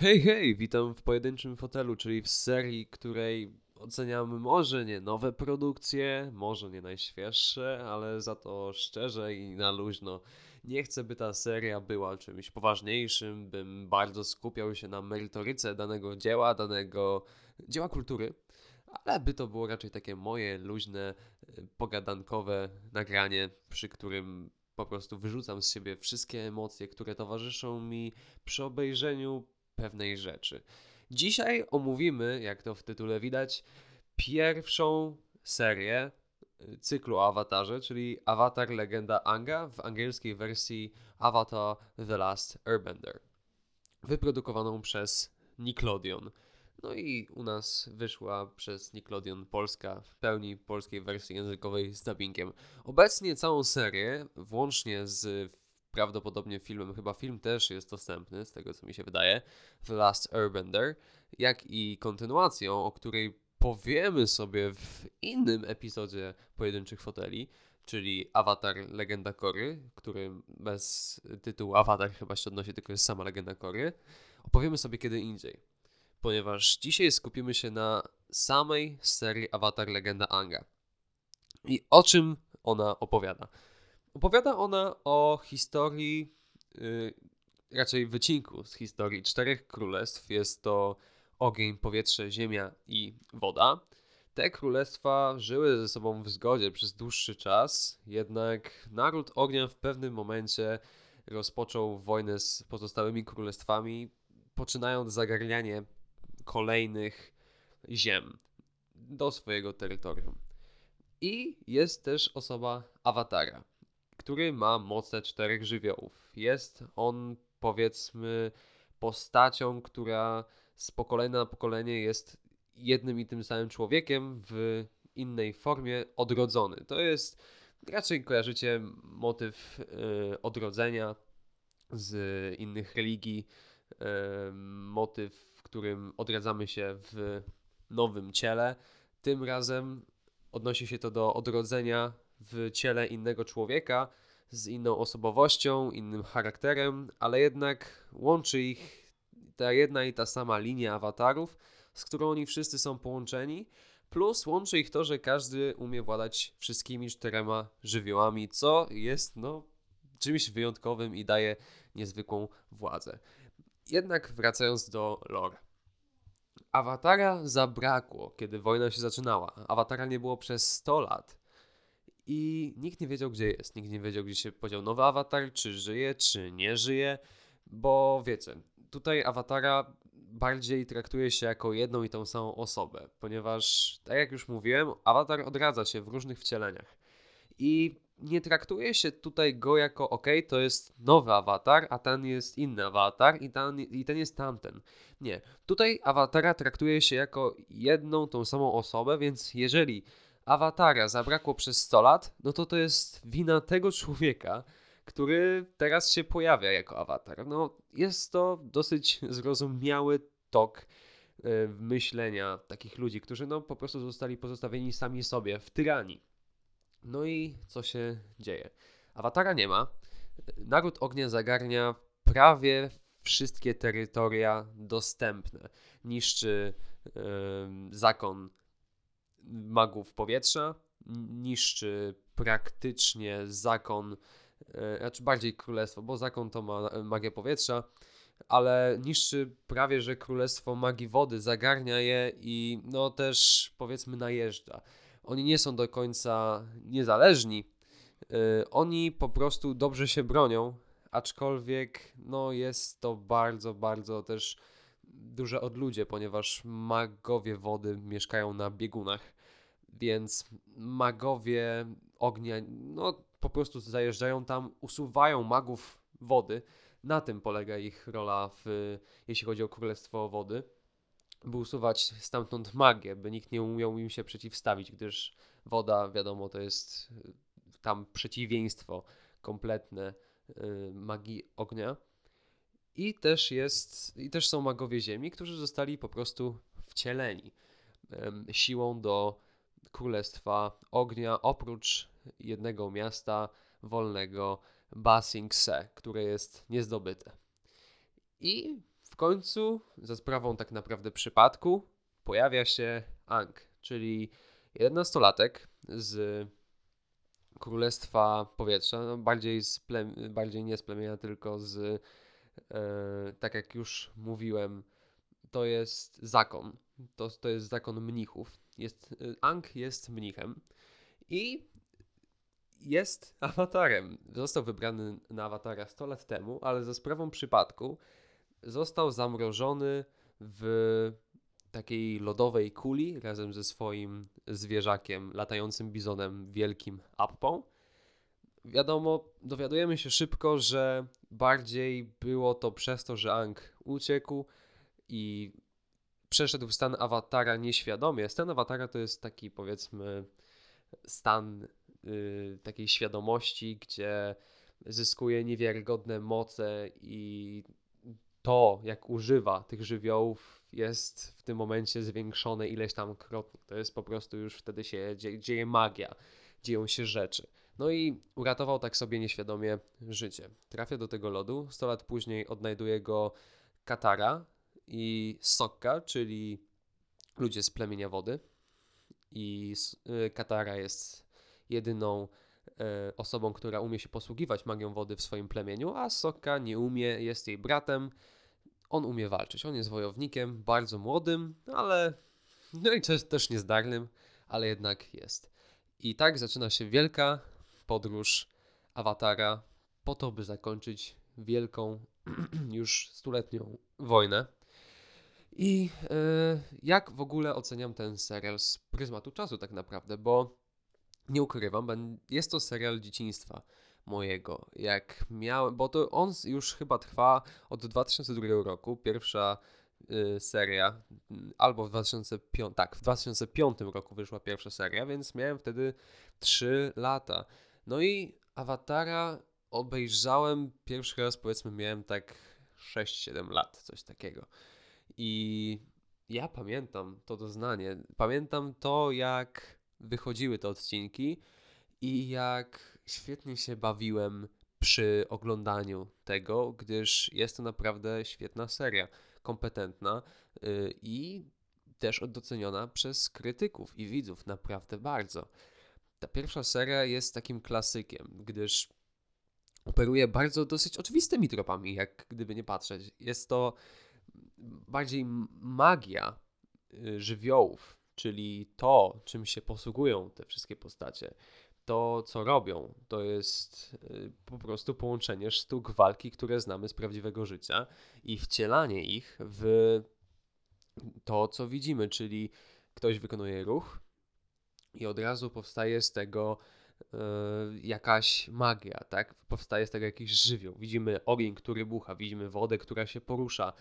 Hej, hej, witam w pojedynczym fotelu, czyli w serii, której oceniamy może nie nowe produkcje, może nie najświeższe, ale za to szczerze i na luźno. Nie chcę, by ta seria była czymś poważniejszym, bym bardzo skupiał się na merytoryce danego dzieła, danego dzieła kultury, ale by to było raczej takie moje luźne, pogadankowe nagranie, przy którym po prostu wyrzucam z siebie wszystkie emocje, które towarzyszą mi przy obejrzeniu pewnej rzeczy. Dzisiaj omówimy, jak to w tytule widać, pierwszą serię y, cyklu Awatarze, czyli Avatar Legenda Anga w angielskiej wersji Avatar The Last Airbender, wyprodukowaną przez Nickelodeon. No i u nas wyszła przez Nickelodeon Polska w pełni polskiej wersji językowej z dubbingiem. Obecnie całą serię, włącznie z prawdopodobnie filmem, chyba film też jest dostępny, z tego co mi się wydaje, The Last Airbender, jak i kontynuacją, o której powiemy sobie w innym epizodzie pojedynczych foteli, czyli Avatar Legenda Kory, który bez tytułu Avatar chyba się odnosi, tylko jest sama Legenda Kory, opowiemy sobie kiedy indziej. Ponieważ dzisiaj skupimy się na samej serii Avatar Legenda Anga. I o czym ona opowiada? Opowiada ona o historii, yy, raczej wycinku z historii czterech królestw. Jest to ogień, powietrze, ziemia i woda. Te królestwa żyły ze sobą w zgodzie przez dłuższy czas, jednak naród ognia w pewnym momencie rozpoczął wojnę z pozostałymi królestwami, poczynając zagarnianie kolejnych ziem do swojego terytorium. I jest też osoba awatara który ma moce czterech żywiołów. Jest on, powiedzmy, postacią, która z pokolenia na pokolenie jest jednym i tym samym człowiekiem w innej formie odrodzony. To jest, raczej kojarzycie motyw y, odrodzenia z innych religii, y, motyw, w którym odradzamy się w nowym ciele. Tym razem odnosi się to do odrodzenia w ciele innego człowieka z inną osobowością, innym charakterem, ale jednak łączy ich ta jedna i ta sama linia awatarów, z którą oni wszyscy są połączeni. Plus łączy ich to, że każdy umie władać wszystkimi czterema żywiołami, co jest no, czymś wyjątkowym i daje niezwykłą władzę. Jednak wracając do lore. Awatara zabrakło, kiedy wojna się zaczynała. Awatara nie było przez 100 lat i nikt nie wiedział, gdzie jest. Nikt nie wiedział, gdzie się podział nowy awatar, czy żyje, czy nie żyje, bo wiecie, tutaj awatara bardziej traktuje się jako jedną i tą samą osobę, ponieważ, tak jak już mówiłem, awatar odradza się w różnych wcieleniach. I nie traktuje się tutaj go jako ok, to jest nowy awatar, a ten jest inny awatar i ten, i ten jest tamten. Nie. Tutaj awatara traktuje się jako jedną tą samą osobę, więc jeżeli awatara zabrakło przez 100 lat, no to to jest wina tego człowieka, który teraz się pojawia jako awatar. No, jest to dosyć zrozumiały tok yy, myślenia takich ludzi, którzy no po prostu zostali pozostawieni sami sobie w tyranii. No i co się dzieje? Awatara nie ma. Naród ognia zagarnia prawie wszystkie terytoria dostępne. Niszczy yy, zakon magów powietrza, niszczy praktycznie zakon, e, znaczy bardziej królestwo, bo zakon to ma magię powietrza, ale niszczy prawie że królestwo magii wody, zagarnia je i no też powiedzmy najeżdża. Oni nie są do końca niezależni, e, oni po prostu dobrze się bronią, aczkolwiek no jest to bardzo, bardzo też duże odludzie, ponieważ magowie wody mieszkają na biegunach, więc magowie ognia no po prostu zajeżdżają tam, usuwają magów wody. Na tym polega ich rola, w, jeśli chodzi o Królestwo Wody, by usuwać stamtąd magię, by nikt nie umiał im się przeciwstawić, gdyż woda, wiadomo, to jest tam przeciwieństwo kompletne y, magii ognia. I też jest, i też są magowie ziemi, którzy zostali po prostu wcieleni siłą do Królestwa Ognia, oprócz jednego miasta wolnego, Basing Se, które jest niezdobyte. I w końcu, za sprawą tak naprawdę przypadku, pojawia się Ang, czyli 11-latek z Królestwa Powietrza, no bardziej, z plem- bardziej nie z plemienia, tylko z, e, tak jak już mówiłem, to jest zakon. To, to jest zakon mnichów. Jest, e, Ang jest mnichem i jest awatarem. Został wybrany na awatara 100 lat temu, ale za sprawą przypadku został zamrożony w takiej lodowej kuli razem ze swoim zwierzakiem, latającym bizonem wielkim Appą. Wiadomo, dowiadujemy się szybko, że bardziej było to przez to, że Ang uciekł i przeszedł w stan awatara nieświadomie. Stan awatara to jest taki powiedzmy stan y, takiej świadomości, gdzie zyskuje niewiarygodne moce i to, jak używa tych żywiołów, jest w tym momencie zwiększone ileś tam krotnie. To jest po prostu już wtedy się dzieje, dzieje magia, dzieją się rzeczy. No i uratował tak sobie nieświadomie życie. Trafia do tego lodu, 100 lat później odnajduje go Katara i Sokka, czyli ludzie z plemienia wody. I y, Katara jest jedyną e, osobą, która umie się posługiwać magią wody w swoim plemieniu, a Sokka nie umie, jest jej bratem. On umie walczyć. On jest wojownikiem, bardzo młodym, ale no i też, też niezdarnym, ale jednak jest. I tak zaczyna się wielka podróż awatara po to, by zakończyć wielką, już stuletnią wojnę. I yy, jak w ogóle oceniam ten serial z pryzmatu czasu, tak naprawdę, bo nie ukrywam, jest to serial dzieciństwa mojego. Jak miałem, bo to on już chyba trwa od 2002 roku. Pierwsza y, seria, mm, albo w 2005, tak, w 2005 roku wyszła pierwsza seria, więc miałem wtedy 3 lata. No i Awatara obejrzałem pierwszy raz, powiedzmy, miałem tak 6-7 lat, coś takiego. I ja pamiętam to doznanie. Pamiętam to, jak wychodziły te odcinki i jak świetnie się bawiłem przy oglądaniu tego, gdyż jest to naprawdę świetna seria, kompetentna yy, i też doceniona przez krytyków i widzów naprawdę bardzo. Ta pierwsza seria jest takim klasykiem, gdyż operuje bardzo dosyć oczywistymi tropami, jak gdyby nie patrzeć. Jest to bardziej magia y, żywiołów, czyli to, czym się posługują te wszystkie postacie. To, co robią, to jest y, po prostu połączenie sztuk walki, które znamy z prawdziwego życia i wcielanie ich w to, co widzimy, czyli ktoś wykonuje ruch i od razu powstaje z tego yy, jakaś magia, tak? Powstaje z tego jakiś żywioł. Widzimy ogień, który bucha, widzimy wodę, która się porusza,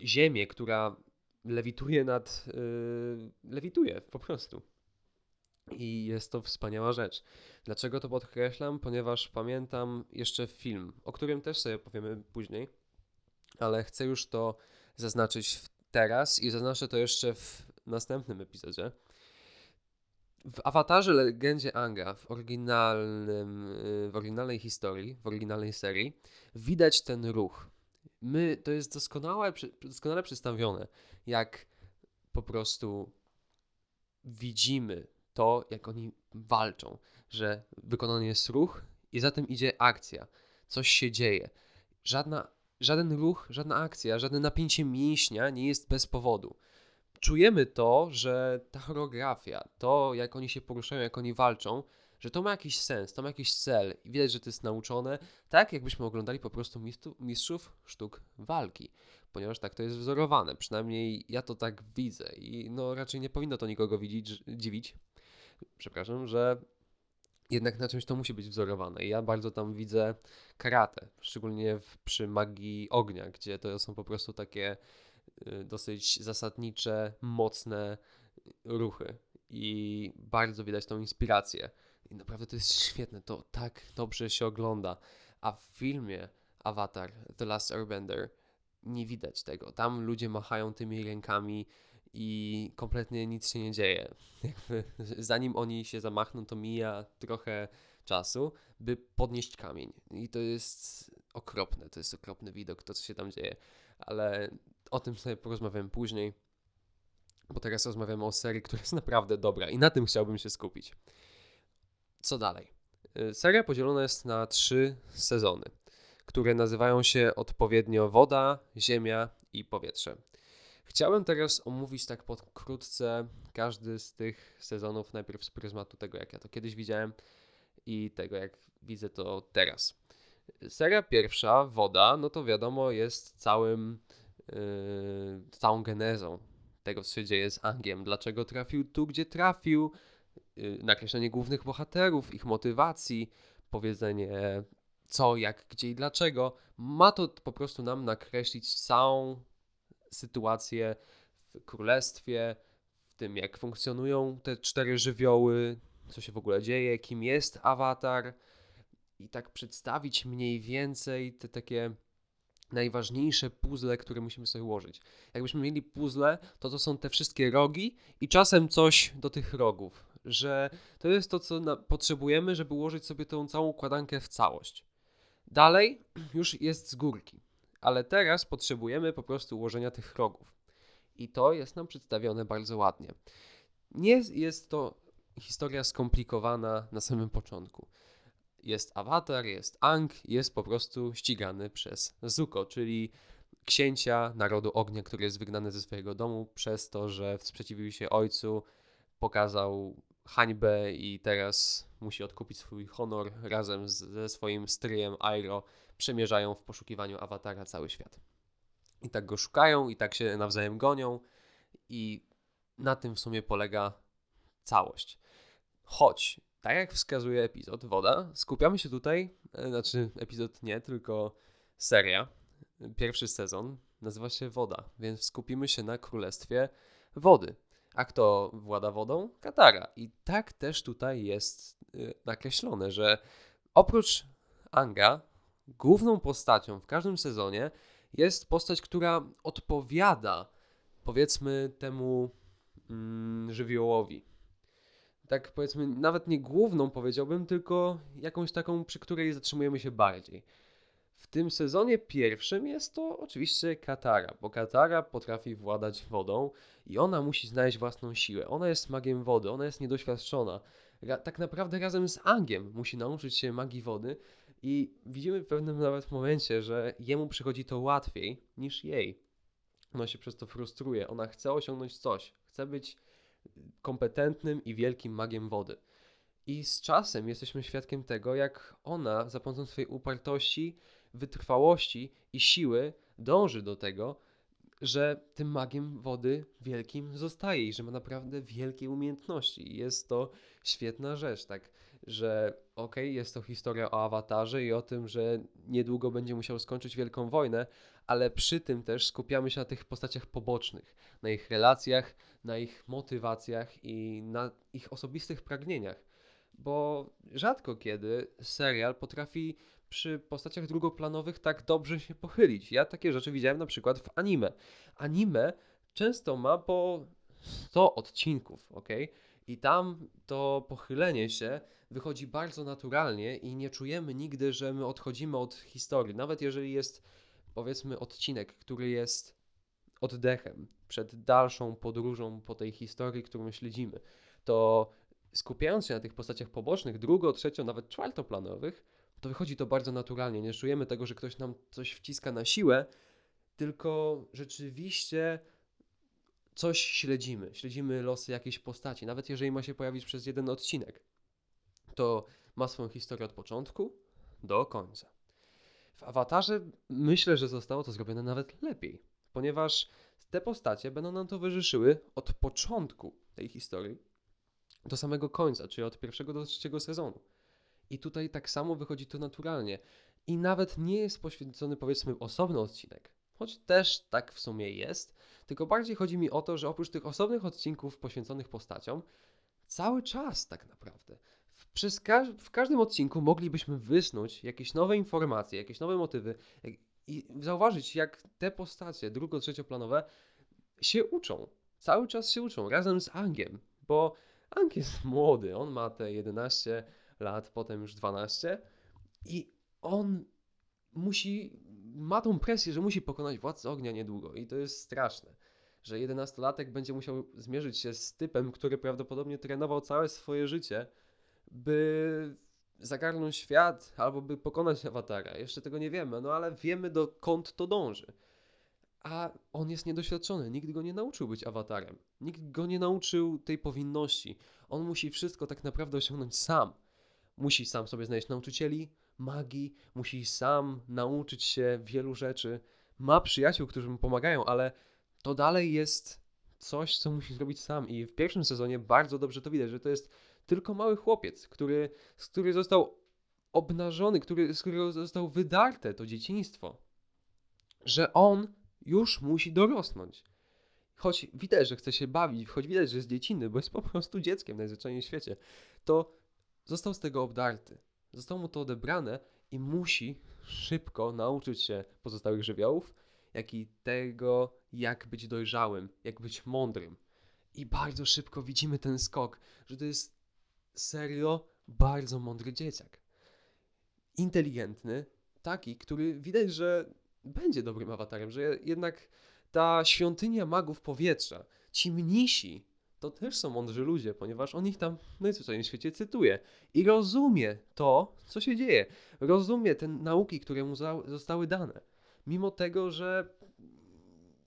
ziemię, która lewituje nad. Yy, lewituje po prostu. I jest to wspaniała rzecz. Dlaczego to podkreślam? Ponieważ pamiętam jeszcze film, o którym też sobie powiemy później, ale chcę już to zaznaczyć teraz i zaznaczę to jeszcze w następnym epizodzie. W awatarze Legendzie Anga, w, oryginalnym, y, w oryginalnej historii, w oryginalnej serii, widać ten ruch my, to jest doskonałe, doskonale przedstawione, jak po prostu widzimy to, jak oni walczą, że wykonany jest ruch i za tym idzie akcja, coś się dzieje. Żadna, żaden ruch, żadna akcja, żadne napięcie mięśnia nie jest bez powodu. Czujemy to, że ta choreografia, to jak oni się poruszają, jak oni walczą, że to ma jakiś sens, to ma jakiś cel i widać, że to jest nauczone, tak jakbyśmy oglądali po prostu mistrzów sztuk walki, ponieważ tak to jest wzorowane, przynajmniej ja to tak widzę i no raczej nie powinno to nikogo widzieć, dziwić, przepraszam, że jednak na czymś to musi być wzorowane. I ja bardzo tam widzę karate, szczególnie w, przy magii ognia, gdzie to są po prostu takie y, dosyć zasadnicze, mocne ruchy i bardzo widać tą inspirację i naprawdę to jest świetne, to tak dobrze się ogląda. A w filmie Avatar The Last Airbender nie widać tego. Tam ludzie machają tymi rękami i kompletnie nic się nie dzieje. Zanim oni się zamachną, to mija trochę czasu, by podnieść kamień. I to jest okropne, to jest okropny widok, to co się tam dzieje. Ale o tym sobie porozmawiam później, bo teraz rozmawiamy o serii, która jest naprawdę dobra i na tym chciałbym się skupić. Co dalej? Y, seria podzielona jest na trzy sezony, które nazywają się odpowiednio Woda, Ziemia i Powietrze. Chciałem teraz omówić tak pokrótce każdy z tych sezonów, najpierw z pryzmatu tego, jak ja to kiedyś widziałem i tego, jak widzę to teraz. Seria pierwsza, Woda, no to wiadomo, jest całym, yy, całą genezą tego, co się dzieje z Angiem. Dlaczego trafił tu, gdzie trafił, nakreślenie głównych bohaterów, ich motywacji, powiedzenie co, jak, gdzie i dlaczego. Ma to po prostu nam nakreślić całą sytuację w królestwie, w tym jak funkcjonują te cztery żywioły, co się w ogóle dzieje, kim jest awatar i tak przedstawić mniej więcej te takie najważniejsze puzzle, które musimy sobie ułożyć. Jakbyśmy mieli puzzle, to to są te wszystkie rogi i czasem coś do tych rogów, że to jest to, co na, potrzebujemy, żeby ułożyć sobie tą całą układankę w całość. Dalej już jest z górki, ale teraz potrzebujemy po prostu ułożenia tych rogów. I to jest nam przedstawione bardzo ładnie. Nie jest to historia skomplikowana na samym początku. Jest awatar, jest Ang, jest po prostu ścigany przez Zuko, czyli księcia narodu ognia, który jest wygnany ze swojego domu przez to, że sprzeciwił się ojcu, pokazał hańbę i teraz musi odkupić swój honor razem z, ze swoim stryjem Airo. Przemierzają w poszukiwaniu awatara cały świat. I tak go szukają, i tak się nawzajem gonią, i na tym w sumie polega całość. Choć, tak jak wskazuje epizod Woda, skupiamy się tutaj, e, znaczy epizod nie, tylko seria, pierwszy sezon nazywa się Woda, więc skupimy się na królestwie wody. A kto włada wodą? Katara. I tak też tutaj jest y, nakreślone, że oprócz Anga, główną postacią w każdym sezonie jest postać, która odpowiada powiedzmy temu mm, żywiołowi. Tak powiedzmy, nawet nie główną powiedziałbym, tylko jakąś taką, przy której zatrzymujemy się bardziej. W tym sezonie pierwszym jest to oczywiście Katara, bo Katara potrafi władać wodą i ona musi znaleźć własną siłę. Ona jest magiem wody, ona jest niedoświadczona. Ra tak naprawdę razem z Angiem musi nauczyć się magii wody i widzimy w pewnym nawet momencie, że jemu przychodzi to łatwiej niż jej. Ona się przez to frustruje, ona chce osiągnąć coś, chce być kompetentnym i wielkim magiem wody. I z czasem jesteśmy świadkiem tego, jak ona za pomocą swojej upartości, wytrwałości i siły dąży do tego, że tym magiem wody wielkim zostaje i że ma naprawdę wielkie umiejętności. Jest to świetna rzecz, tak, że okej, okay, jest to historia o awatarze i o tym, że niedługo będzie musiał skończyć wielką wojnę, ale przy tym też skupiamy się na tych postaciach pobocznych, na ich relacjach, na ich motywacjach i na ich osobistych pragnieniach. Bo rzadko kiedy serial potrafi przy postaciach drugoplanowych tak dobrze się pochylić. Ja takie rzeczy widziałem na przykład w anime. Anime często ma po 100 odcinków, ok? I tam to pochylenie się wychodzi bardzo naturalnie i nie czujemy nigdy, że my odchodzimy od historii. Nawet jeżeli jest, powiedzmy, odcinek, który jest oddechem przed dalszą podróżą po tej historii, którą śledzimy, to skupiając się na tych postaciach pobocznych, drugo, trzecio, nawet czwartoplanowych, to wychodzi to bardzo naturalnie. Nie czujemy tego, że ktoś nam coś wciska na siłę, tylko rzeczywiście coś śledzimy. Śledzimy losy jakiejś postaci, nawet jeżeli ma się pojawić przez jeden odcinek. To ma swoją historię od początku do końca. W awatarze myślę, że zostało to zrobione nawet lepiej, ponieważ te postacie będą nam towarzyszyły od początku tej historii do samego końca, czyli od pierwszego do trzeciego sezonu. I tutaj tak samo wychodzi to naturalnie. I nawet nie jest poświęcony, powiedzmy, osobny odcinek. Choć też tak w sumie jest, tylko bardziej chodzi mi o to, że oprócz tych osobnych odcinków poświęconych postaciom, cały czas tak naprawdę w, przez ka w każdym odcinku moglibyśmy wysnuć jakieś nowe informacje, jakieś nowe motywy i zauważyć, jak te postacie drugo-trzecioplanowe się uczą. Cały czas się uczą, razem z Angiem, bo Ang jest młody, on ma te 11 lat, potem już 12 i on musi ma tą presję, że musi pokonać władcę ognia niedługo i to jest straszne. Że jedenastolatek będzie musiał zmierzyć się z typem, który prawdopodobnie trenował całe swoje życie, by zagarnąć świat albo by pokonać awatara. Jeszcze tego nie wiemy, no ale wiemy dokąd to dąży. A on jest niedoświadczony, nikt go nie nauczył być awatarem. Nikt go nie nauczył tej powinności. On musi wszystko tak naprawdę osiągnąć sam. Musi sam sobie znaleźć nauczycieli magii, musi sam nauczyć się wielu rzeczy. Ma przyjaciół, którzy mu pomagają, ale to dalej jest coś, co musi zrobić sam. I w pierwszym sezonie bardzo dobrze to widać, że to jest tylko mały chłopiec, który, z który został obnażony, który, z którego zostało wydarte to dzieciństwo. Że on już musi dorosnąć. Choć widać, że chce się bawić, choć widać, że jest dziecinny, bo jest po prostu dzieckiem najzwyczajniej w świecie, to został z tego obdarty. Zostało mu to odebrane i musi szybko nauczyć się pozostałych żywiołów, jak i tego, jak być dojrzałym, jak być mądrym. I bardzo szybko widzimy ten skok, że to jest serio bardzo mądry dzieciak. Inteligentny, taki, który widać, że będzie dobrym awatarem, że jednak ta świątynia magów powietrza, ci mnisi, to też są mądrzy ludzie, ponieważ on ich tam najzwyczajniej w świecie cytuje i rozumie to, co się dzieje. Rozumie te nauki, które mu zostały dane. Mimo tego, że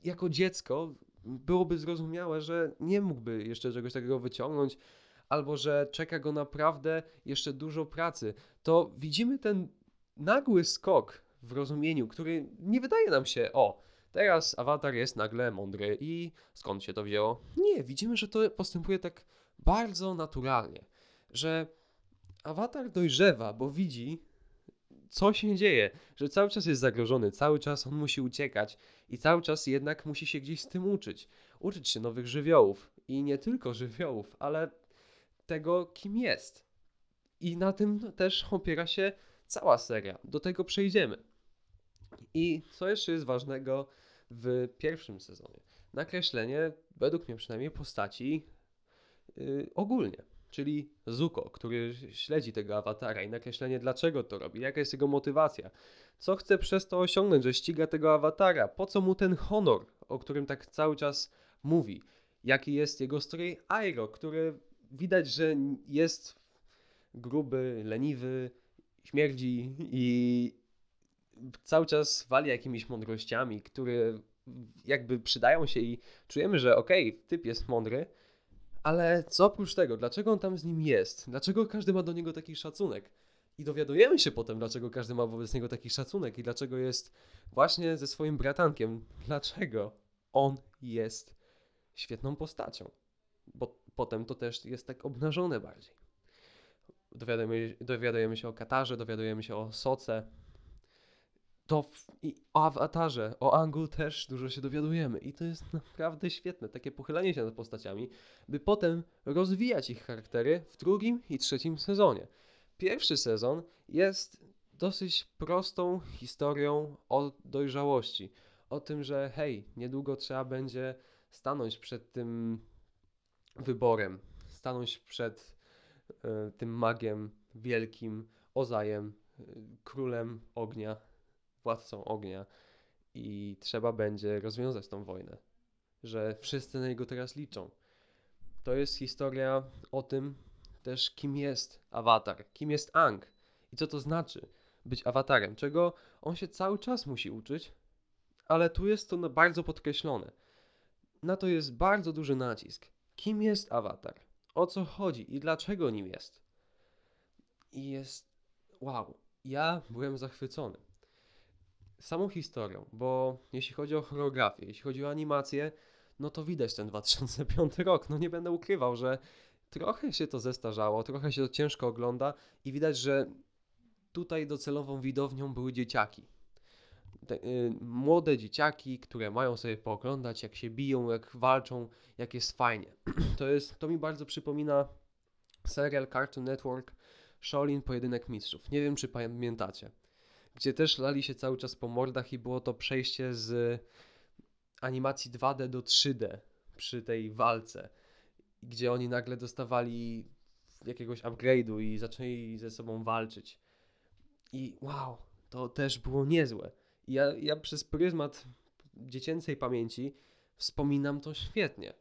jako dziecko byłoby zrozumiałe, że nie mógłby jeszcze czegoś takiego wyciągnąć, albo że czeka go naprawdę jeszcze dużo pracy, to widzimy ten nagły skok w rozumieniu, który nie wydaje nam się, o, teraz awatar jest nagle mądry i skąd się to wzięło? Nie, widzimy, że to postępuje tak bardzo naturalnie, że awatar dojrzewa, bo widzi, co się dzieje, że cały czas jest zagrożony, cały czas on musi uciekać i cały czas jednak musi się gdzieś z tym uczyć. Uczyć się nowych żywiołów i nie tylko żywiołów, ale tego, kim jest. I na tym też opiera się cała seria. Do tego przejdziemy. I co jeszcze jest ważnego w pierwszym sezonie? Nakreślenie, według mnie przynajmniej, postaci yy, ogólnie. Czyli Zuko, który śledzi tego awatara i nakreślenie, dlaczego to robi, jaka jest jego motywacja, co chce przez to osiągnąć, że ściga tego awatara, po co mu ten honor, o którym tak cały czas mówi, jaki jest jego strój Airo, który widać, że jest gruby, leniwy, śmierdzi i cały czas wali jakimiś mądrościami, które jakby przydają się i czujemy, że okej, okay, typ jest mądry, ale co oprócz tego, dlaczego on tam z nim jest? Dlaczego każdy ma do niego taki szacunek? I dowiadujemy się potem, dlaczego każdy ma wobec niego taki szacunek i dlaczego jest właśnie ze swoim bratankiem. Dlaczego on jest świetną postacią. Bo potem to też jest tak obnażone bardziej. Dowiadujemy, dowiadujemy się o Katarze, dowiadujemy się o Soce. To w, i o awatarze, o Angu też dużo się dowiadujemy. I to jest naprawdę świetne, takie pochylenie się nad postaciami, by potem rozwijać ich charaktery w drugim i trzecim sezonie. Pierwszy sezon jest dosyć prostą historią o dojrzałości. O tym, że hej, niedługo trzeba będzie stanąć przed tym wyborem, stanąć przed y, tym magiem wielkim, Ozajem, y, królem ognia, władcą ognia i trzeba będzie rozwiązać tą wojnę, że wszyscy na niego teraz liczą. To jest historia o tym też, kim jest awatar, kim jest Ang i co to znaczy być awatarem, czego on się cały czas musi uczyć, ale tu jest to bardzo podkreślone. Na to jest bardzo duży nacisk. Kim jest awatar? O co chodzi i dlaczego nim jest? I jest. Wow, ja byłem zachwycony samą historią, bo jeśli chodzi o choreografię, jeśli chodzi o animację, no to widać ten 2005 rok. No nie będę ukrywał, że trochę się to zestarzało, trochę się to ciężko ogląda i widać, że tutaj docelową widownią były dzieciaki te, y, młode dzieciaki, które mają sobie pooglądać, jak się biją, jak walczą, jak jest fajnie. To, jest, to mi bardzo przypomina serial Cartoon Network Shaolin Pojedynek Mistrzów. Nie wiem, czy pamiętacie. Gdzie też lali się cały czas po mordach i było to przejście z animacji 2D do 3D przy tej walce. Gdzie oni nagle dostawali jakiegoś upgrade'u i zaczęli ze sobą walczyć. I wow, to też było niezłe. Ja, ja przez pryzmat dziecięcej pamięci wspominam to świetnie.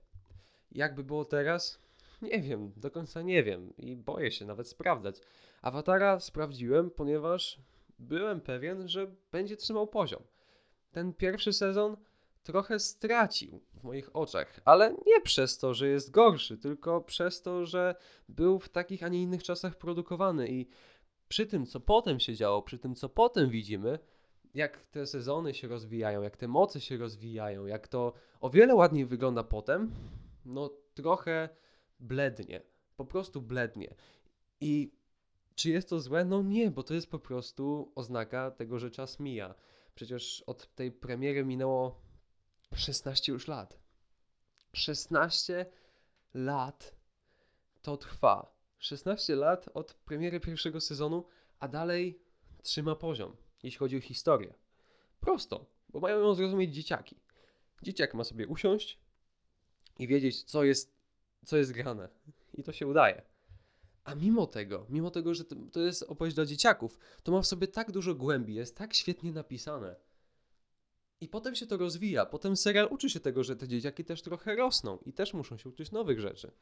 Jakby było teraz? Nie wiem, do końca nie wiem i boję się nawet sprawdzać. Awatara sprawdziłem, ponieważ byłem pewien, że będzie trzymał poziom. Ten pierwszy sezon trochę stracił w moich oczach, ale nie przez to, że jest gorszy, tylko przez to, że był w takich, a nie innych czasach produkowany i przy tym, co potem się działo, przy tym, co potem widzimy, jak te sezony się rozwijają, jak te moce się rozwijają, jak to o wiele ładniej wygląda potem, no trochę blednie. Po prostu blednie. I czy jest to złe? No nie, bo to jest po prostu oznaka tego, że czas mija. Przecież od tej premiery minęło 16 już lat. 16 lat to trwa. 16 lat od premiery pierwszego sezonu, a dalej trzyma poziom, jeśli chodzi o historię. Prosto, bo mają ją zrozumieć dzieciaki. Dzieciak ma sobie usiąść i wiedzieć, co jest, co jest grane. I to się udaje. A mimo tego, mimo tego, że to jest opowieść dla dzieciaków, to ma w sobie tak dużo głębi, jest tak świetnie napisane. I potem się to rozwija. Potem serial uczy się tego, że te dzieciaki też trochę rosną i też muszą się uczyć nowych rzeczy.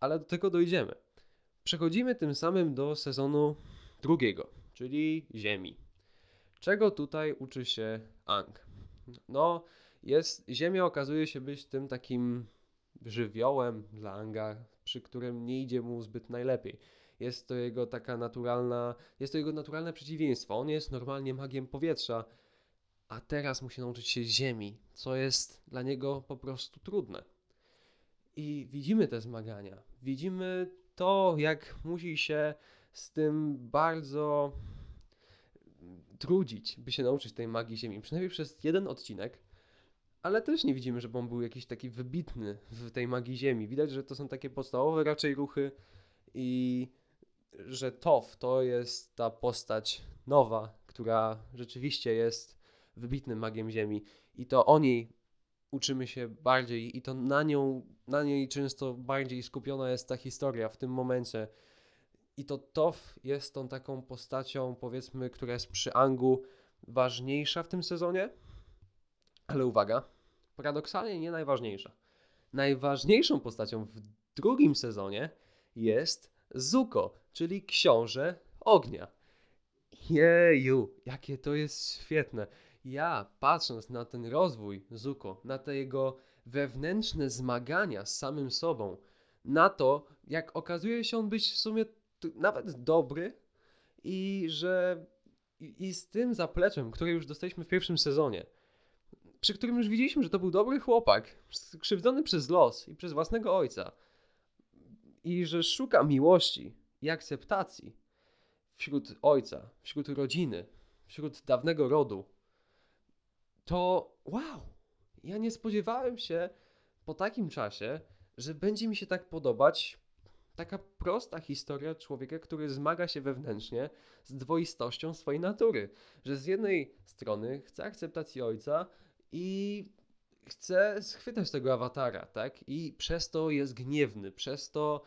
Ale do tego dojdziemy. Przechodzimy tym samym do sezonu drugiego, czyli Ziemi. Czego tutaj uczy się Ang? No, jest, Ziemia okazuje się być tym takim żywiołem dla Anga, przy którym nie idzie mu zbyt najlepiej. Jest to jego taka naturalna, jest to jego naturalne przeciwieństwo. On jest normalnie magiem powietrza, a teraz musi nauczyć się ziemi, co jest dla niego po prostu trudne. I widzimy te zmagania. Widzimy to, jak musi się z tym bardzo trudzić, by się nauczyć tej magii ziemi. Przynajmniej przez jeden odcinek ale też nie widzimy, żeby on był jakiś taki wybitny w tej magii ziemi. Widać, że to są takie podstawowe raczej ruchy i że Tof to jest ta postać nowa, która rzeczywiście jest wybitnym magiem ziemi i to o niej uczymy się bardziej i to na nią, na niej często bardziej skupiona jest ta historia w tym momencie. I to Tof jest tą taką postacią, powiedzmy, która jest przy Angu ważniejsza w tym sezonie. Ale uwaga, paradoksalnie nie najważniejsza. Najważniejszą postacią w drugim sezonie jest Zuko, czyli książę ognia. Jeju, jakie to jest świetne. Ja, patrząc na ten rozwój Zuko, na te jego wewnętrzne zmagania z samym sobą, na to, jak okazuje się on być w sumie nawet dobry i że i, z tym zapleczem, które już dostaliśmy w pierwszym sezonie, przy którym już widzieliśmy, że to był dobry chłopak, skrzywdzony przez los i przez własnego ojca. I że szuka miłości i akceptacji wśród ojca, wśród rodziny, wśród dawnego rodu. To wow! Ja nie spodziewałem się po takim czasie, że będzie mi się tak podobać taka prosta historia człowieka, który zmaga się wewnętrznie z dwoistością swojej natury. Że z jednej strony chce akceptacji ojca, i chce schwytać tego awatara, tak? I przez to jest gniewny, przez to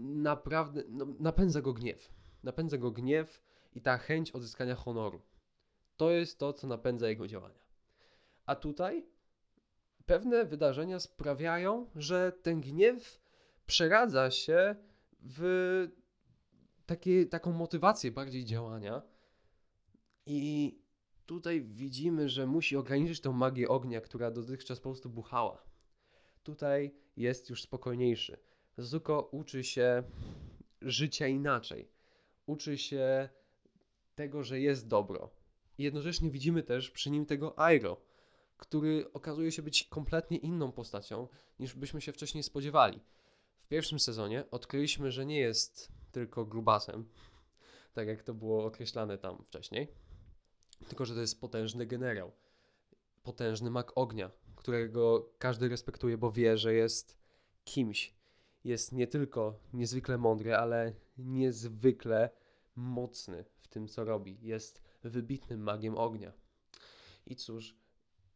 naprawdę no, napędza go gniew. Napędza go gniew i ta chęć odzyskania honoru. To jest to, co napędza jego działania. A tutaj pewne wydarzenia sprawiają, że ten gniew przeradza się w takie, taką motywację bardziej działania i Tutaj widzimy, że musi ograniczyć tą magię ognia, która dotychczas po prostu buchała. Tutaj jest już spokojniejszy. Zuko uczy się życia inaczej. Uczy się tego, że jest dobro. Jednocześnie widzimy też przy nim tego Airo, który okazuje się być kompletnie inną postacią, niż byśmy się wcześniej spodziewali. W pierwszym sezonie odkryliśmy, że nie jest tylko grubasem, tak jak to było określane tam wcześniej, tylko, że to jest potężny generał. Potężny mak ognia, którego każdy respektuje, bo wie, że jest kimś. Jest nie tylko niezwykle mądry, ale niezwykle mocny w tym, co robi. Jest wybitnym magiem ognia. I cóż,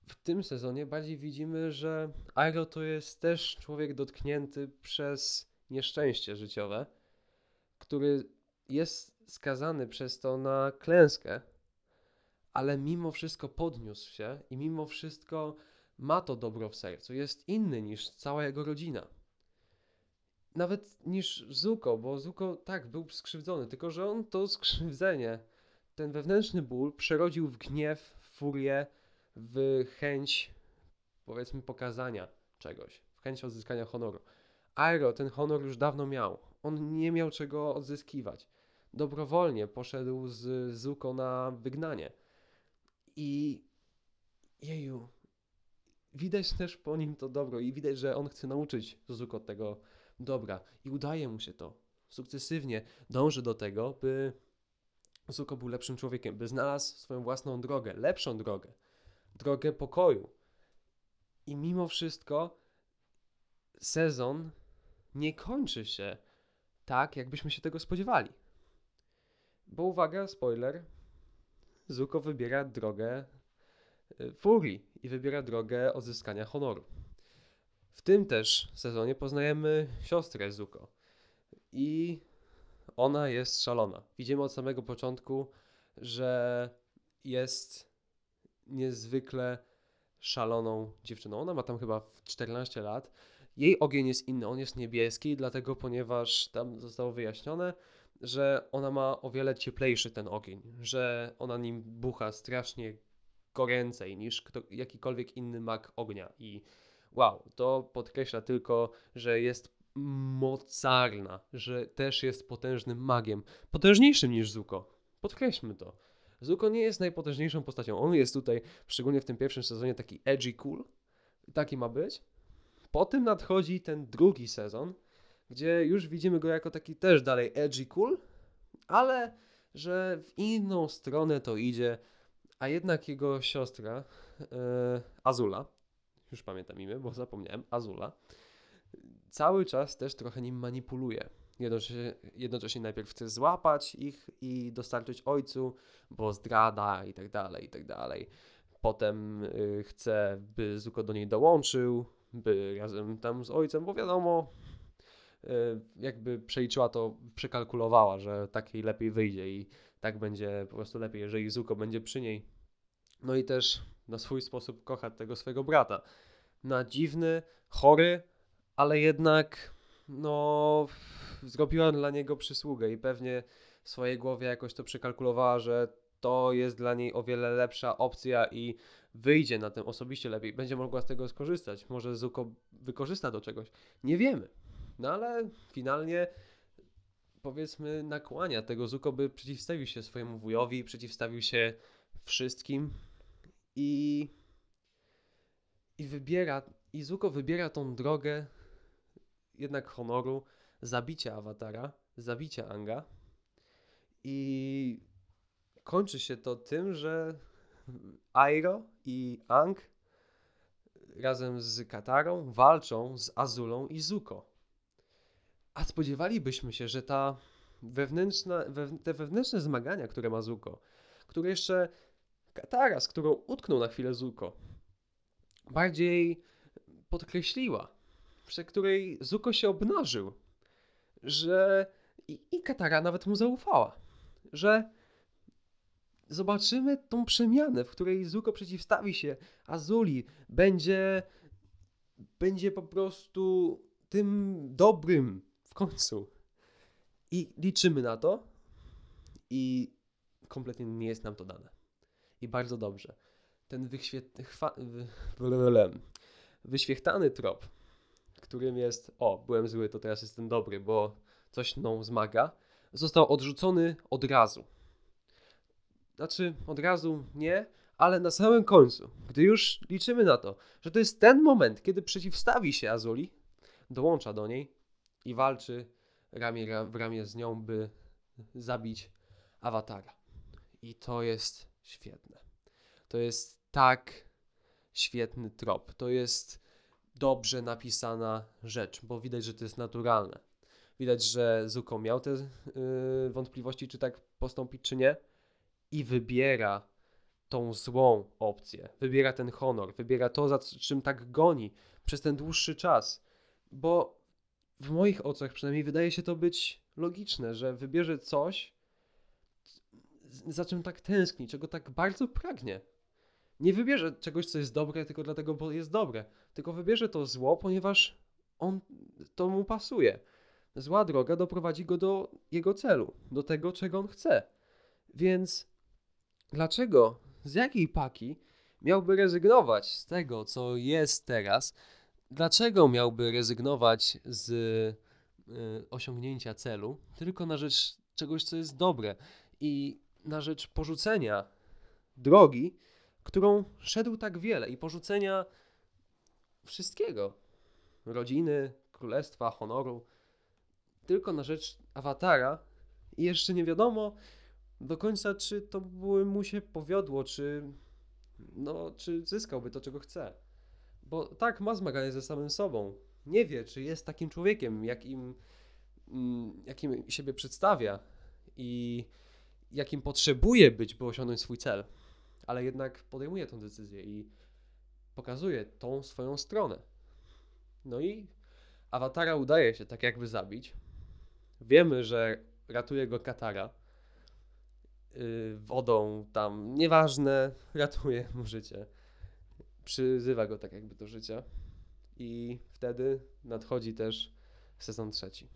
w tym sezonie bardziej widzimy, że Airo to jest też człowiek dotknięty przez nieszczęście życiowe, który jest skazany przez to na klęskę, ale mimo wszystko podniósł się i mimo wszystko ma to dobro w sercu. Jest inny niż cała jego rodzina. Nawet niż Zuko, bo Zuko tak był skrzywdzony, tylko że on to skrzywdzenie, ten wewnętrzny ból przerodził w gniew, furię, w chęć, powiedzmy, pokazania czegoś, w chęć odzyskania honoru. Airo ten honor już dawno miał. On nie miał czego odzyskiwać. Dobrowolnie poszedł z Zuko na wygnanie. I jeju, widać też po nim to dobro i widać, że on chce nauczyć Zuko tego dobra i udaje mu się to. Sukcesywnie dąży do tego, by Zuko był lepszym człowiekiem, by znalazł swoją własną drogę, lepszą drogę, drogę pokoju. I mimo wszystko sezon nie kończy się tak, jakbyśmy się tego spodziewali. Bo uwaga, spoiler, Zuko wybiera drogę y, furii i wybiera drogę odzyskania honoru. W tym też sezonie poznajemy siostrę Zuko. I ona jest szalona. Widzimy od samego początku, że jest niezwykle szaloną dziewczyną. Ona ma tam chyba 14 lat. Jej ogień jest inny, on jest niebieski, dlatego ponieważ tam zostało wyjaśnione, że ona ma o wiele cieplejszy ten ogień, że ona nim bucha strasznie goręcej niż kto, jakikolwiek inny mak ognia. I wow, to podkreśla tylko, że jest mocarna, że też jest potężnym magiem. Potężniejszym niż Zuko. Podkreślmy to. Zuko nie jest najpotężniejszą postacią. On jest tutaj, szczególnie w tym pierwszym sezonie, taki edgy cool. Taki ma być. Potem nadchodzi ten drugi sezon, gdzie już widzimy go jako taki też dalej edgy cool, ale że w inną stronę to idzie, a jednak jego siostra yy, Azula, już pamiętam imię, bo zapomniałem, Azula, cały czas też trochę nim manipuluje. Jednocześnie, jednocześnie najpierw chce złapać ich i dostarczyć ojcu, bo zdrada i tak dalej, i tak dalej. Potem y, chce, by Zuko do niej dołączył, by razem tam z ojcem, bo wiadomo, jakby przeliczyła to, przekalkulowała, że tak jej lepiej wyjdzie i tak będzie po prostu lepiej, jeżeli Zuko będzie przy niej. No i też na swój sposób kocha tego swojego brata. Na dziwny, chory, ale jednak no zrobiła dla niego przysługę i pewnie w swojej głowie jakoś to przekalkulowała, że to jest dla niej o wiele lepsza opcja i wyjdzie na tym osobiście lepiej, będzie mogła z tego skorzystać. Może Zuko wykorzysta do czegoś. Nie wiemy. No ale finalnie powiedzmy nakłania tego Zuko, by przeciwstawił się swojemu wujowi, przeciwstawił się wszystkim i i wybiera i Zuko wybiera tą drogę jednak honoru, zabicia awatara, zabicia Anga i kończy się to tym, że Airo i Ang razem z Katarą walczą z Azulą i Zuko. A spodziewalibyśmy się, że ta wewnętrzna, we, te wewnętrzne zmagania, które ma Zuko, które jeszcze Katara, z którą utknął na chwilę Zuko, bardziej podkreśliła, przy której Zuko się obnażył, że i, i Katara nawet mu zaufała, że zobaczymy tą przemianę, w której Zuko przeciwstawi się Azuli, będzie, będzie po prostu tym dobrym końcu. I liczymy na to i kompletnie nie jest nam to dane. I bardzo dobrze. Ten wyświet... Chwa... wyświechtany trop, którym jest o, byłem zły, to teraz jestem dobry, bo coś mną zmaga, został odrzucony od razu. Znaczy, od razu nie, ale na samym końcu, gdy już liczymy na to, że to jest ten moment, kiedy przeciwstawi się Azuli, dołącza do niej i walczy ramię w ramię z nią, by zabić awatara. I to jest świetne. To jest tak świetny trop. To jest dobrze napisana rzecz, bo widać, że to jest naturalne. Widać, że Zuko miał te yy, wątpliwości, czy tak postąpić, czy nie, i wybiera tą złą opcję. Wybiera ten honor, wybiera to, za czym tak goni przez ten dłuższy czas. Bo w moich oczach przynajmniej wydaje się to być logiczne, że wybierze coś, za czym tak tęskni, czego tak bardzo pragnie. Nie wybierze czegoś, co jest dobre, tylko dlatego, bo jest dobre, tylko wybierze to zło, ponieważ on to mu pasuje. Zła droga doprowadzi go do jego celu, do tego, czego on chce. Więc dlaczego, z jakiej paki miałby rezygnować z tego, co jest teraz? Dlaczego miałby rezygnować z y, osiągnięcia celu tylko na rzecz czegoś, co jest dobre i na rzecz porzucenia drogi, którą szedł tak wiele i porzucenia wszystkiego? Rodziny, królestwa, honoru. Tylko na rzecz awatara. I jeszcze nie wiadomo do końca, czy to by mu się powiodło, czy no, czy zyskałby to, czego chce. Bo tak, ma zmaganie ze samym sobą. Nie wie, czy jest takim człowiekiem, jakim, mm, jakim siebie przedstawia i jakim potrzebuje być, by osiągnąć swój cel. Ale jednak podejmuje tę decyzję i pokazuje tą swoją stronę. No i awatara udaje się tak jakby zabić. Wiemy, że ratuje go Katara. Yy, wodą tam, nieważne, ratuje mu życie. Przyzywa go tak jakby do życia. I wtedy nadchodzi też sezon trzeci,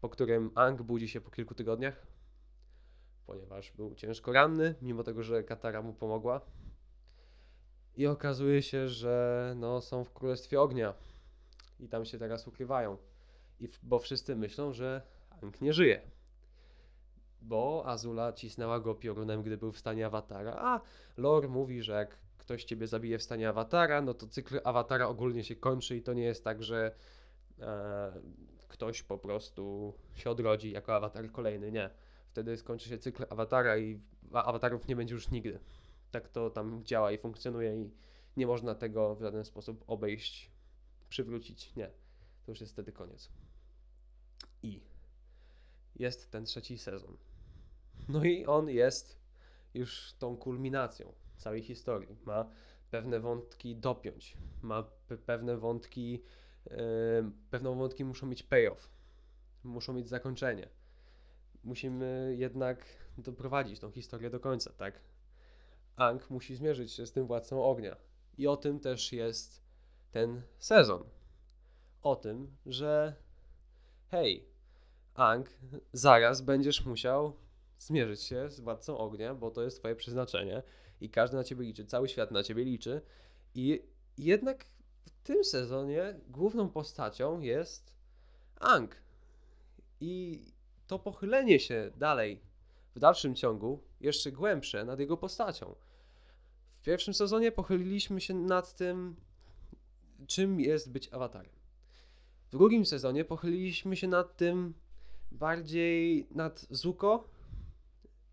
po którym Ang budzi się po kilku tygodniach, ponieważ był ciężko ranny, mimo tego, że Katara mu pomogła. I okazuje się, że no, są w Królestwie Ognia i tam się teraz ukrywają. I bo wszyscy myślą, że Ang nie żyje. Bo Azula cisnęła go piorunem, gdy był w stanie awatara, a lore mówi, że jak ktoś ciebie zabije w stanie awatara, no to cykl awatara ogólnie się kończy i to nie jest tak, że e, ktoś po prostu się odrodzi jako awatar kolejny. Nie. Wtedy skończy się cykl awatara i awatarów nie będzie już nigdy. Tak to tam działa i funkcjonuje i nie można tego w żaden sposób obejść, przywrócić. Nie. To już jest wtedy koniec. I jest ten trzeci sezon. No i on jest już tą kulminacją całej historii. Ma pewne wątki dopiąć, ma pe pewne wątki, yy, pewne wątki muszą mieć payoff, muszą mieć zakończenie. Musimy jednak doprowadzić tą historię do końca, tak? Ang musi zmierzyć się z tym władcą ognia. I o tym też jest ten sezon. O tym, że hej, Ang, zaraz będziesz musiał zmierzyć się z władcą ognia, bo to jest twoje przeznaczenie i każdy na ciebie liczy, cały świat na ciebie liczy. I jednak w tym sezonie główną postacią jest Ang. I to pochylenie się dalej, w dalszym ciągu, jeszcze głębsze nad jego postacią. W pierwszym sezonie pochyliliśmy się nad tym, czym jest być awatarem. W drugim sezonie pochyliliśmy się nad tym bardziej nad Zuko,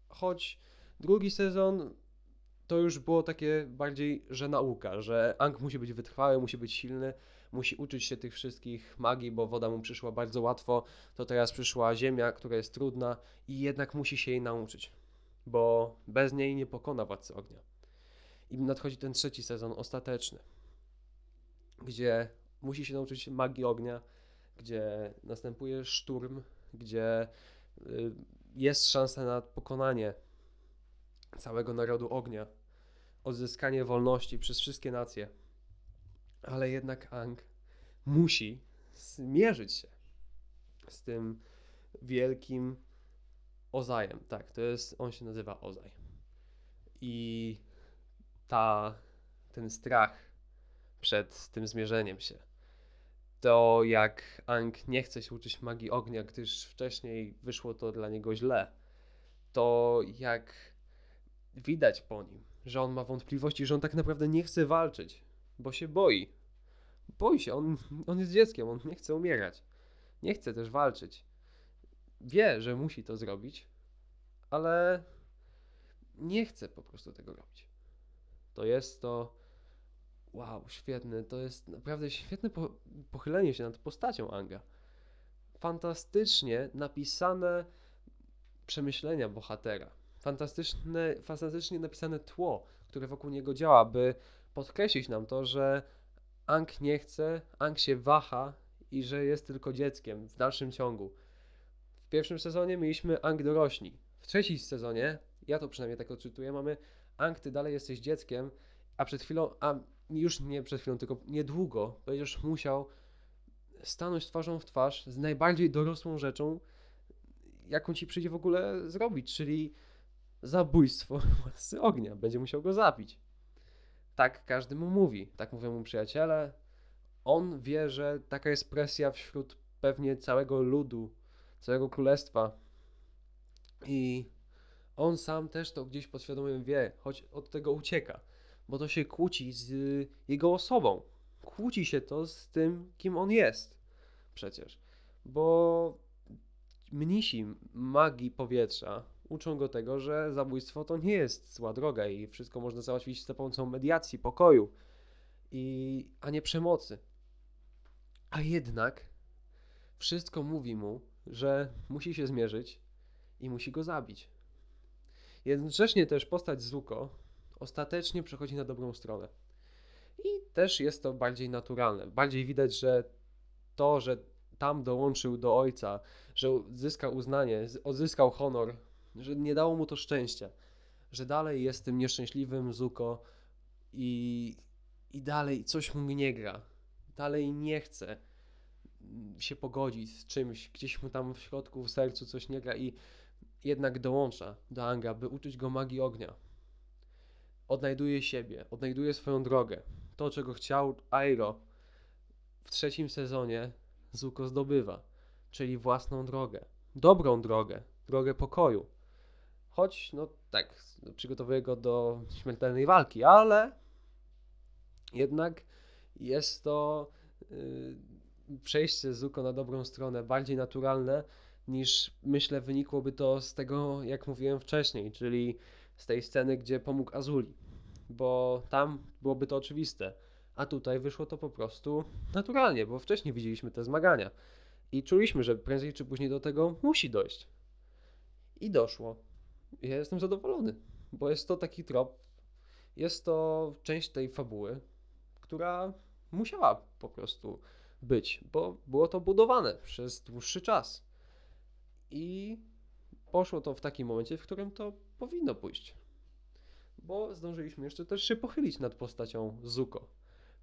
choć drugi sezon to już było takie bardziej, że nauka, że Ang musi być wytrwały, musi być silny, musi uczyć się tych wszystkich magii, bo woda mu przyszła bardzo łatwo, to teraz przyszła ziemia, która jest trudna i jednak musi się jej nauczyć, bo bez niej nie pokona Władcy Ognia. I nadchodzi ten trzeci sezon, ostateczny, gdzie musi się nauczyć magii ognia, gdzie następuje szturm, gdzie y, jest szansa na pokonanie całego narodu ognia, odzyskanie wolności przez wszystkie nacje. Ale jednak Ang musi zmierzyć się z tym wielkim Ozajem. Tak, to jest, on się nazywa Ozaj. I ta, ten strach przed tym zmierzeniem się, to jak Ang nie chce się uczyć magii ognia, gdyż wcześniej wyszło to dla niego źle, to jak widać po nim, że on ma wątpliwości, że on tak naprawdę nie chce walczyć, bo się boi. Boi się, on, on jest dzieckiem, on nie chce umierać. Nie chce też walczyć. Wie, że musi to zrobić, ale nie chce po prostu tego robić. To jest to. Wow, świetne. To jest naprawdę świetne po, pochylenie się nad postacią Anga. Fantastycznie napisane przemyślenia bohatera fantastyczne, fantastycznie napisane tło, które wokół niego działa, by podkreślić nam to, że Ang nie chce, Ang się waha i że jest tylko dzieckiem w dalszym ciągu. W pierwszym sezonie mieliśmy Ang dorośli. W trzecim sezonie ja to przynajmniej tak odczytuję, mamy Ang, ty dalej jesteś dzieckiem, a przed chwilą, a już nie przed chwilą, tylko niedługo będziesz musiał stanąć twarzą w twarz z najbardziej dorosłą rzeczą, jaką ci przyjdzie w ogóle zrobić, czyli zabójstwo władcy ognia. Będzie musiał go zabić. Tak każdy mu mówi, tak mówią mu przyjaciele. On wie, że taka jest presja wśród pewnie całego ludu, całego królestwa. I on sam też to gdzieś podświadomie wie, choć od tego ucieka, bo to się kłóci z jego osobą. Kłóci się to z tym, kim on jest. Przecież. Bo mnisi magii powietrza uczą go tego, że zabójstwo to nie jest zła droga i wszystko można załatwić za pomocą mediacji, pokoju, i, a nie przemocy. A jednak wszystko mówi mu, że musi się zmierzyć i musi go zabić. Jednocześnie też postać Zuko ostatecznie przechodzi na dobrą stronę. I też jest to bardziej naturalne. Bardziej widać, że to, że tam dołączył do ojca, że zyskał uznanie, odzyskał honor, że nie dało mu to szczęścia, że dalej jest tym nieszczęśliwym Zuko i, i dalej coś mu nie gra, dalej nie chce się pogodzić z czymś, gdzieś mu tam w środku, w sercu coś nie gra i jednak dołącza do Anga, by uczyć go magii ognia. Odnajduje siebie, odnajduje swoją drogę. To, czego chciał Airo w trzecim sezonie, Zuko zdobywa, czyli własną drogę. Dobrą drogę, drogę pokoju. Choć, no tak, przygotowuje go do śmiertelnej walki, ale jednak jest to yy, przejście Zuko na dobrą stronę bardziej naturalne niż myślę wynikłoby to z tego, jak mówiłem wcześniej, czyli z tej sceny, gdzie pomógł Azuli, bo tam byłoby to oczywiste, a tutaj wyszło to po prostu naturalnie, bo wcześniej widzieliśmy te zmagania i czuliśmy, że prędzej czy później do tego musi dojść. I doszło. Ja jestem zadowolony, bo jest to taki trop, jest to część tej fabuły, która musiała po prostu być, bo było to budowane przez dłuższy czas. I poszło to w takim momencie, w którym to powinno pójść. Bo zdążyliśmy jeszcze też się pochylić nad postacią Zuko.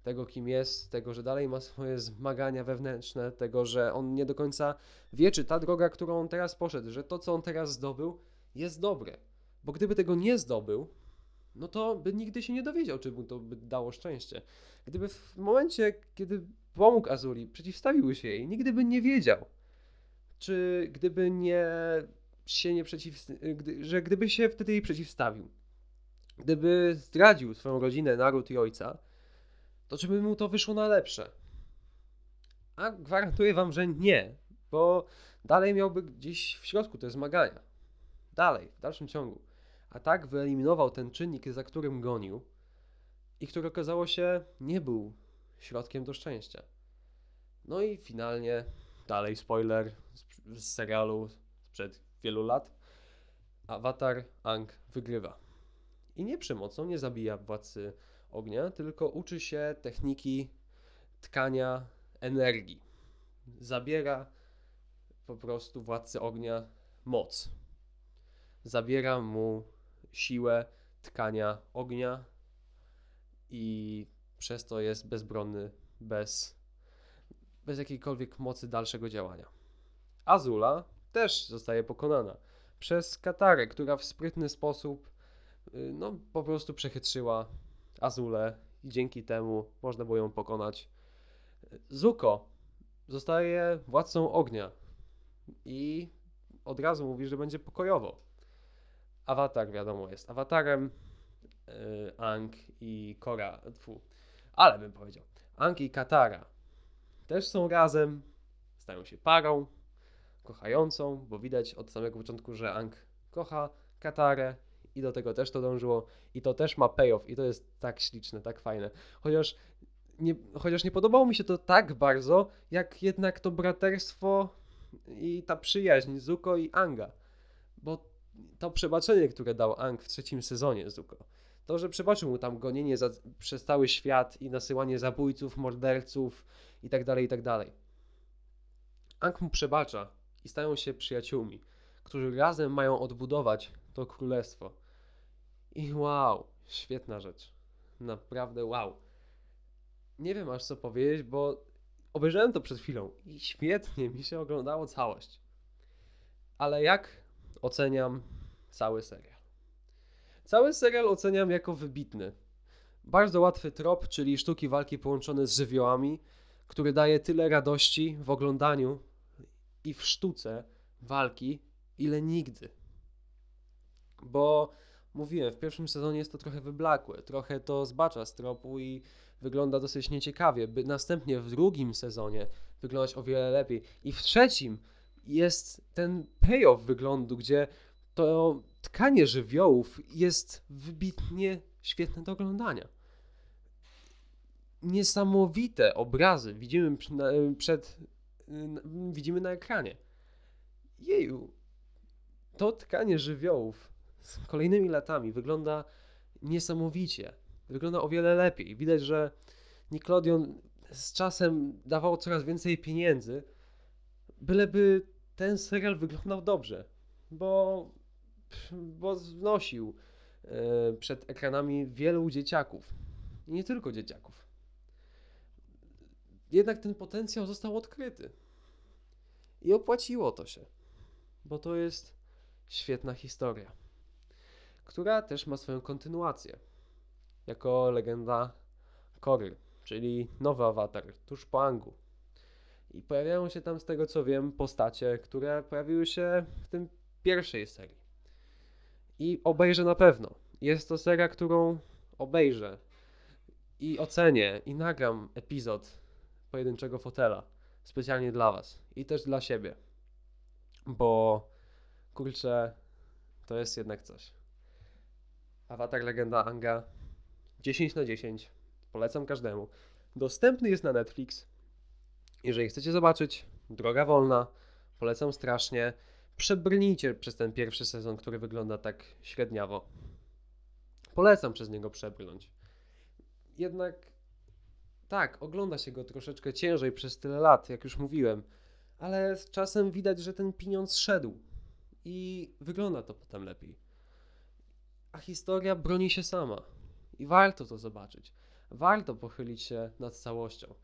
Tego, kim jest, tego, że dalej ma swoje zmagania wewnętrzne, tego, że on nie do końca wie, czy ta droga, którą on teraz poszedł, że to, co on teraz zdobył, jest dobre. Bo gdyby tego nie zdobył, no to by nigdy się nie dowiedział, czy mu to by dało szczęście. Gdyby w momencie, kiedy pomógł Azuli, przeciwstawił się jej, nigdy by nie wiedział, czy gdyby nie się nie przeciw, że gdyby się wtedy jej przeciwstawił, gdyby zdradził swoją rodzinę, naród i ojca, to czy by mu to wyszło na lepsze? A gwarantuję wam, że nie, bo dalej miałby gdzieś w środku te zmagania. Dalej, w dalszym ciągu. A tak wyeliminował ten czynnik, za którym gonił i który okazało się nie był środkiem do szczęścia. No i finalnie, dalej spoiler z, z serialu sprzed wielu lat, Avatar Ang wygrywa. I nie przemocą, nie zabija władcy ognia, tylko uczy się techniki tkania energii. Zabiera po prostu władcy ognia moc. Zabiera mu siłę tkania ognia i przez to jest bezbronny, bez, bez jakiejkolwiek mocy dalszego działania. Azula też zostaje pokonana przez Katarę, która w sprytny sposób y, no, po prostu przechytrzyła Azulę i dzięki temu można było ją pokonać. Zuko zostaje władcą ognia i od razu mówi, że będzie pokojowo. Awatar wiadomo jest awatarem, yy, Ang i Kora, tfu, ale bym powiedział, Ang i Katara też są razem, stają się parą kochającą, bo widać od samego początku, że Ang kocha Katarę i do tego też to dążyło i to też ma payoff i to jest tak śliczne, tak fajne. Chociaż nie, chociaż nie podobało mi się to tak bardzo, jak jednak to braterstwo i ta przyjaźń Zuko i Anga. To przebaczenie, które dał Ang w trzecim sezonie Zuko, to, że przebaczył mu tam gonienie za, przez cały świat i nasyłanie zabójców, morderców i tak dalej, i tak dalej. Ang mu przebacza i stają się przyjaciółmi, którzy razem mają odbudować to królestwo. I wow, świetna rzecz. Naprawdę wow. Nie wiem aż co powiedzieć, bo obejrzałem to przed chwilą i świetnie mi się oglądało całość. Ale jak oceniam cały serial? Cały serial oceniam jako wybitny. Bardzo łatwy trop, czyli sztuki walki połączone z żywiołami, który daje tyle radości w oglądaniu i w sztuce walki, ile nigdy. Bo mówiłem, w pierwszym sezonie jest to trochę wyblakłe, trochę to zbacza z tropu i wygląda dosyć nieciekawie, by następnie w drugim sezonie wyglądać o wiele lepiej. I w trzecim jest ten payoff wyglądu, gdzie to tkanie żywiołów jest wybitnie świetne do oglądania. Niesamowite obrazy widzimy przed, n- widzimy na ekranie. Jeju, to tkanie żywiołów z kolejnymi latami wygląda niesamowicie. Wygląda o wiele lepiej. Widać, że Nickelodeon z czasem dawało coraz więcej pieniędzy, byleby ten serial wyglądał dobrze, bo, bo znosił e, przed ekranami wielu dzieciaków. I nie tylko dzieciaków. Jednak ten potencjał został odkryty. I opłaciło to się, bo to jest świetna historia, która też ma swoją kontynuację. Jako legenda Kory, czyli nowy awatar, tuż po Angu. I pojawiają się tam, z tego co wiem, postacie, które pojawiły się w tym pierwszej serii. I obejrzę na pewno. Jest to seria, którą obejrzę i ocenię i nagram epizod pojedynczego fotela specjalnie dla Was i też dla siebie. Bo kurczę, to jest jednak coś. Avatar Legenda Anga 10 na 10. Polecam każdemu. Dostępny jest na Netflix. Jeżeli chcecie zobaczyć, droga wolna, polecam strasznie. Przebrnijcie przez ten pierwszy sezon, który wygląda tak średniawo. Polecam przez niego przebrnąć. Jednak tak, ogląda się go troszeczkę ciężej przez tyle lat, jak już mówiłem, ale z czasem widać, że ten pieniądz szedł i wygląda to potem lepiej. A historia broni się sama i warto to zobaczyć. Warto pochylić się nad całością,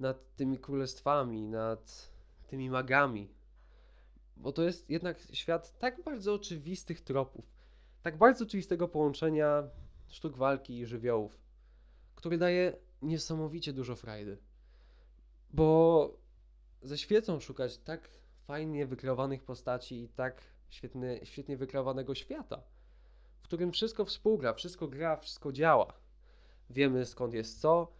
nad tymi królestwami, nad tymi magami, bo to jest jednak świat tak bardzo oczywistych tropów, tak bardzo oczywistego połączenia sztuk walki i żywiołów, który daje niesamowicie dużo frajdy. Bo ze świecą szukać tak fajnie wykreowanych postaci i tak świetny, świetnie wykreowanego świata, w którym wszystko współgra, wszystko gra, wszystko działa. Wiemy skąd jest co,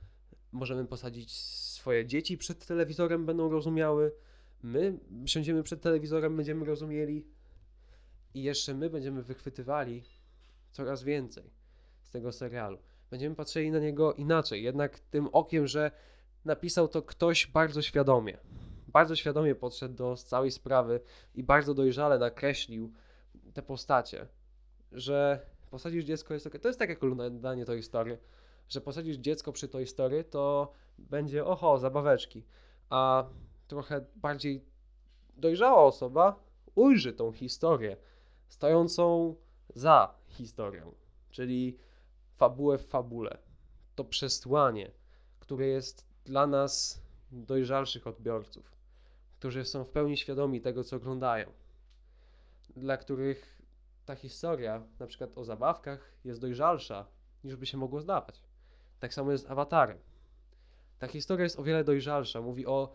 możemy posadzić swoje dzieci przed telewizorem, będą rozumiały. My siądziemy przed telewizorem, będziemy rozumieli. I jeszcze my będziemy wychwytywali coraz więcej z tego serialu. Będziemy patrzyli na niego inaczej, jednak tym okiem, że napisał to ktoś bardzo świadomie. Bardzo świadomie podszedł do całej sprawy i bardzo dojrzale nakreślił te postacie, że posadzisz dziecko jest ok. To jest tak jak oglądanie tej historii, że posadzisz dziecko przy tej historii, to będzie oho, zabaweczki, a trochę bardziej dojrzała osoba ujrzy tą historię stojącą za historią, czyli fabułę w fabule. To przesłanie, które jest dla nas dojrzalszych odbiorców, którzy są w pełni świadomi tego, co oglądają, dla których ta historia, na przykład o zabawkach, jest dojrzalsza niż by się mogło zdawać. Tak samo jest z awatarem. Ta historia jest o wiele dojrzalsza. Mówi o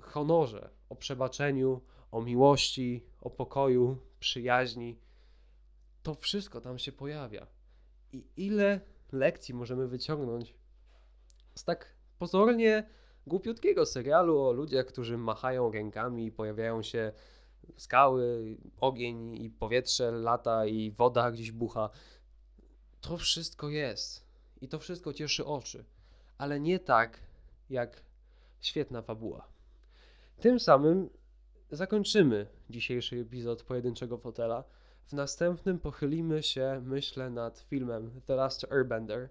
honorze, o przebaczeniu, o miłości, o pokoju, przyjaźni. To wszystko tam się pojawia. I ile lekcji możemy wyciągnąć z tak pozornie głupiutkiego serialu o ludziach, którzy machają rękami, pojawiają się skały, ogień i powietrze lata i woda gdzieś bucha. To wszystko jest. I to wszystko cieszy oczy. Ale nie tak, jak świetna fabuła. Tym samym zakończymy dzisiejszy epizod pojedynczego fotela. W następnym pochylimy się, myślę, nad filmem The Last Airbender,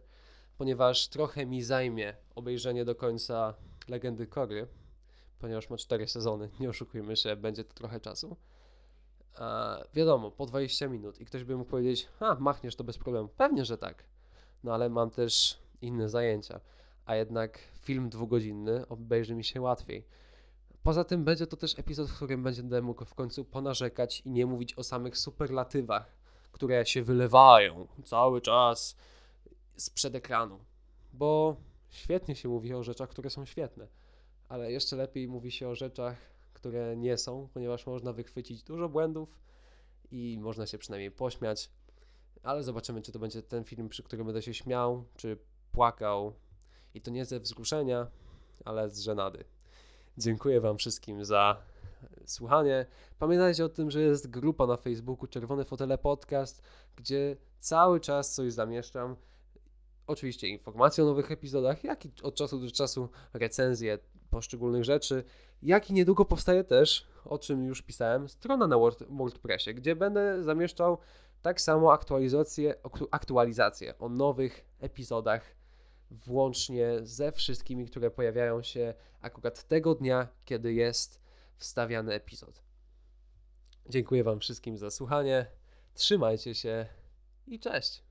ponieważ trochę mi zajmie obejrzenie do końca Legendy Korry, ponieważ ma cztery sezony, nie oszukujmy się, będzie to trochę czasu. A wiadomo, po 20 minut i ktoś by mógł powiedzieć, a machniesz to bez problemu. Pewnie, że tak. No ale mam też inne zajęcia, a jednak film dwugodzinny obejrzy mi się łatwiej. Poza tym będzie to też epizod, w którym będę mógł w końcu ponarzekać i nie mówić o samych superlatywach, które się wylewają cały czas sprzed ekranu. Bo świetnie się mówi o rzeczach, które są świetne, ale jeszcze lepiej mówi się o rzeczach, które nie są, ponieważ można wychwycić dużo błędów i można się przynajmniej pośmiać. Ale zobaczymy, czy to będzie ten film, przy którym będę się śmiał, czy płakał. I to nie ze wzruszenia, ale z żenady. Dziękuję Wam wszystkim za słuchanie. Pamiętajcie o tym, że jest grupa na Facebooku Czerwone Fotele Podcast, gdzie cały czas coś zamieszczam. Oczywiście informacje o nowych epizodach, jak i od czasu do czasu recenzje poszczególnych rzeczy, jak i niedługo powstaje też, o czym już pisałem, strona na Word, WordPressie, gdzie będę zamieszczał tak samo aktualizacje, aktu- aktualizacje o nowych epizodach, włącznie ze wszystkimi, które pojawiają się akurat tego dnia, kiedy jest wstawiany epizod. Dziękuję Wam wszystkim za słuchanie. Trzymajcie się i cześć.